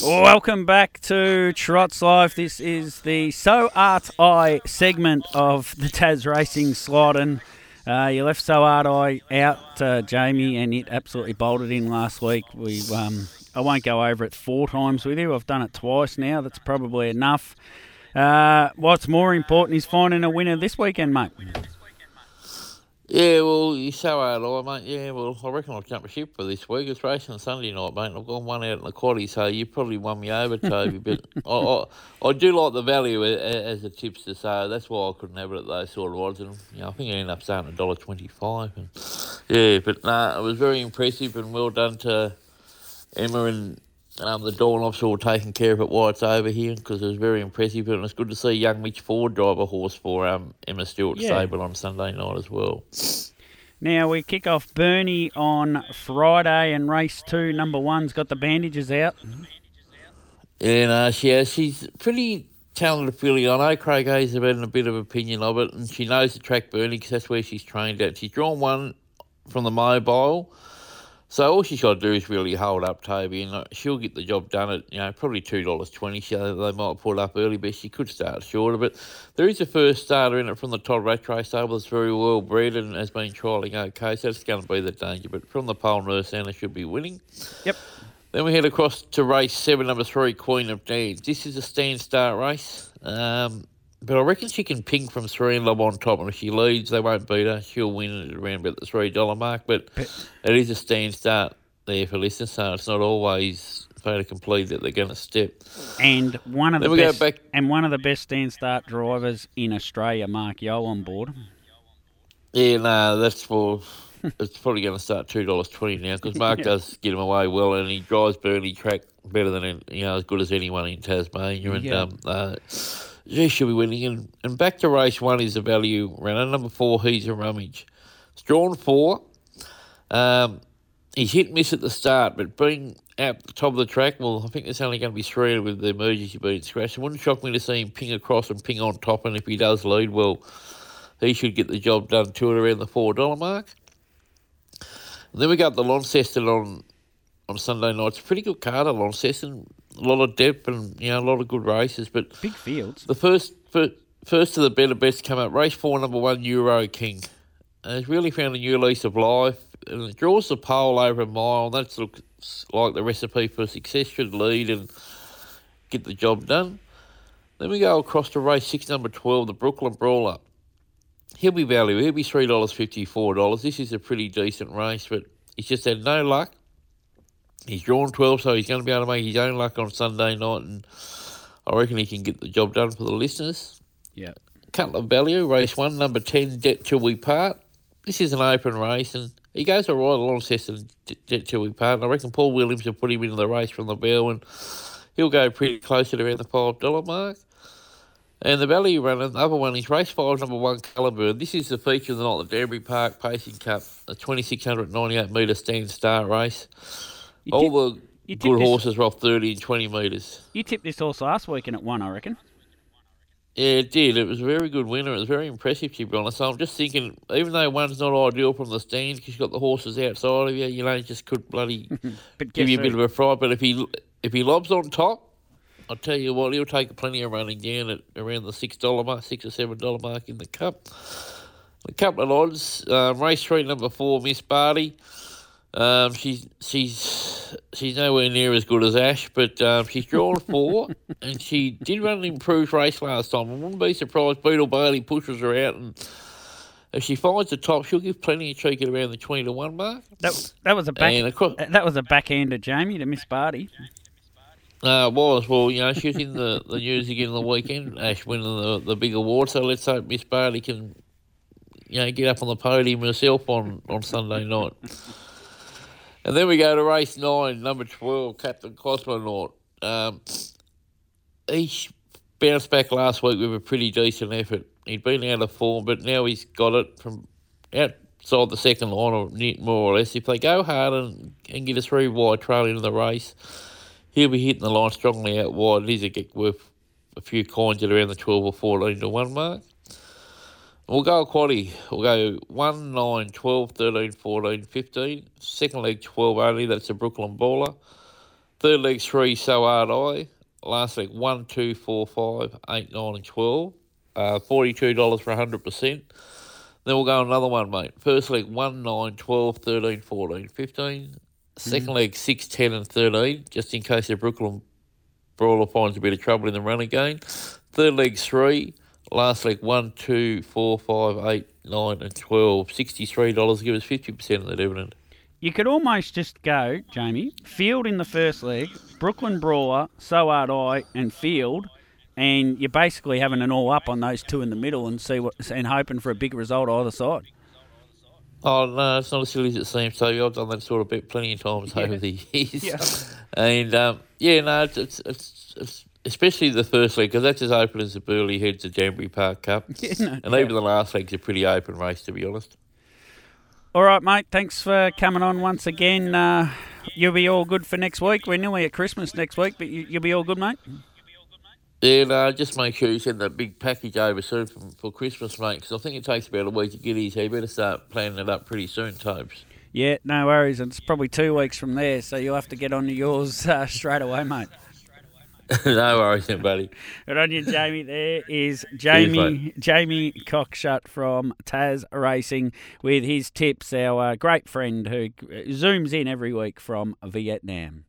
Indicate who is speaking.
Speaker 1: Welcome back to Trots Live. This is the So Art I segment of the Taz Racing slot. And uh, you left So Art I out, uh, Jamie, and it absolutely bolted in last week. We, um, I won't go over it four times with you. I've done it twice now. That's probably enough. Uh, what's more important is finding a winner this weekend, mate.
Speaker 2: Yeah, well, you so hard, I mate. Yeah, well, I reckon I'll jump a ship for this week. It's racing Sunday night, mate. I've gone one out in the quaddy, so you probably won me over, Toby. but I, I, I do like the value as a tipster, so that's why I couldn't have it at those sort of odds. And you know, I think I ended up starting a dollar twenty-five. And yeah, but nah, it was very impressive and well done to Emma and um, the officer were taking care of it while it's over here because it was very impressive and it's good to see young Mitch Ford drive a horse for um, Emma Stewart
Speaker 1: Yeah.
Speaker 2: Stable on Sunday night as well.
Speaker 1: Now we kick off Burnie on Friday, and race two, number one's got the bandages out.
Speaker 2: Yeah, no, she has. She's pretty talented filly. I know Craig Hayes has had a bit of opinion of it, and she knows the track Burnie because that's where she's trained at. She's drawn one from the mobile. So all she's got to do is really hold up Toby, and she'll get the job done at you know probably two dollars twenty. So they might pull up early, but she could start shorter. But there is a first starter in it from the Todd Rattray stable that's very well bred and has been trialling okay. So that's going to be the danger. But from the pole, Nurse Anna should be winning.
Speaker 1: Yep.
Speaker 2: Then we head across to race seven, number three, Queen of Dance. This is a stand start race, um, but I reckon she can ping from three and lob on top, and if she leads, they won't beat her. She'll win at around about the three dollar mark, but it is a stand start there for listeners, so it's not always fait accompli that they're going to step.
Speaker 1: And one of the
Speaker 2: Then go
Speaker 1: best,
Speaker 2: back-
Speaker 1: and one of the best stand start drivers in Australia, Mark Yole, on board.
Speaker 2: Yeah, no, that's for. it's probably going to start two dollars twenty now because Mark
Speaker 1: Yeah.
Speaker 2: does get him away well, and he drives Burnley track better than you know as good as anyone in Tasmania, and
Speaker 1: Yeah.
Speaker 2: um, uh, he should be winning. And, and back to race one is the value runner number four. He's a rummage. It's drawn four. Um, he's hit miss at the start, but being at the top of the track, well, I think there's only going to be three with the emergency being scratched. It wouldn't shock me to see him ping across and ping on top, and if he does lead well, he should get the job done to it around the four dollar mark. And then we got the Launceston on on Sunday night. It's a pretty good card at Launceston. A lot of depth and you know a lot of good races. But
Speaker 1: Big fields.
Speaker 2: the first first of the better best come up. Race four, number one, Euro King. And it's really found a new lease of life. And it draws the pole over a mile. And that looks like the recipe for success. Should lead and get the job done. Then we go across to race six, number 12, the Brooklyn Brawler. He'll be value. He'll be $3.50, $4. This is a pretty decent race, but he's just had no luck. He's drawn 12, so he's going to be able to make his own luck on Sunday night, and I reckon he can get the job done for the listeners.
Speaker 1: Yeah.
Speaker 2: Couple of value, race one, number 10, Debt Till We Part. This is an open race, and he goes all right along Ceston, Debt Till We Part. And I reckon Paul Williams will put him into the race from the bell, and he'll go pretty close to around the $5 mark. And the value runner, the other one is race five, number one, Caliburn. This is the feature of the night, the Danbury Park Pacing Cup, a 2,698 metre stand start race.
Speaker 1: You
Speaker 2: All
Speaker 1: tip-
Speaker 2: the good
Speaker 1: this-
Speaker 2: horses are off 30 and 20 metres.
Speaker 1: You tipped this horse last weekend at one, I reckon.
Speaker 2: Yeah, it did. It was a very good winner. It was very impressive, to be honest. So I'm just thinking, even though one's not ideal from the stands because you've got the horses outside of you, you know, just could bloody give you a bit of a fright. But if he if he lobs on top, I'll tell you what, he'll take plenty of running down at around the six dollar mark, six or seven dollar mark in the cup. A couple of odds. Um, race three, number four, Miss Barty. Um, she's she's she's nowhere near as good as Ash, but um, she's drawn four, and she did run an improved race last time. I wouldn't be surprised Beetle Bailey pushes her out, and if she finds the top, she'll give plenty of cheek at around the twenty to one mark.
Speaker 1: That, that was a back.
Speaker 2: And of course,
Speaker 1: That was a backhander, Jamie, to Miss Barty.
Speaker 2: Uh, it was. Well, you know, she was in the, the news again on the weekend, Ash winning the, the big award. So let's hope Miss Barty can, you know, get up on the podium herself on, on Sunday night. And then we go to race nine, number 12, Captain Cosmonaut. Um, he bounced back last week with a pretty decent effort. He'd been out of form, but now he's got it from outside the second line, or more or less. If they go hard and, and get a three wide trail into the race, he'll be hitting the line strongly out wide. He's a get worth a few coins at around the 12 or 14 to 1 mark. We'll go a quaddy. We'll go 1, 9, 12, 13, 14, 15. Second leg 12 only. That's a Brooklyn Brawler. Third leg three, So Art I. Last leg one, two, four, five, eight, nine, and twelve. Uh, Forty-two dollars for hundred percent. Then we'll go another one, mate. First leg 1, 9, 12, 13, 14, 15. Second
Speaker 1: Mm.
Speaker 2: leg 6, 10, and 13, just in case the Brooklyn Brawler finds a bit of trouble in the run again. Third leg 3. Last leg 1, 2, 4, 5, 8, 9, and 12. $63 give us 50% of the dividend.
Speaker 1: You could almost just go, Jamie, Field in the first leg, Brooklyn Brawler, So Art I, and Field, and you're basically having an all up on those two in the middle and see what and hoping for a big result either side.
Speaker 2: Oh, no, it's not as silly as it seems, So I've done that sort of bet plenty of times over the years.
Speaker 1: Yeah.
Speaker 2: And, um, yeah, no, it's, it's, it's, it's especially the first leg, because that's as open as the Burley heads of Danbury Park Cup.
Speaker 1: Yeah, no
Speaker 2: and even the last leg's a pretty open race, to be honest.
Speaker 1: All right, mate. Thanks for coming on once again. Uh, you'll be all good for next week. We're nearly at Christmas next week, but you, you'll be all good, mate.
Speaker 2: Yeah, no, just make sure you send that big package over soon for, for Christmas, mate, because I think it takes about a week to get here, so you better start planning it up pretty soon, Tobes.
Speaker 1: Yeah, no worries. It's probably two weeks from there, so you'll have to get on to yours uh, straight away, mate.
Speaker 2: no worries, buddy.
Speaker 1: Good on you, Jamie. There is Jamie Jamie Cockshut from Taz Racing with his tips. Our uh, great friend who zooms in every week from Vietnam.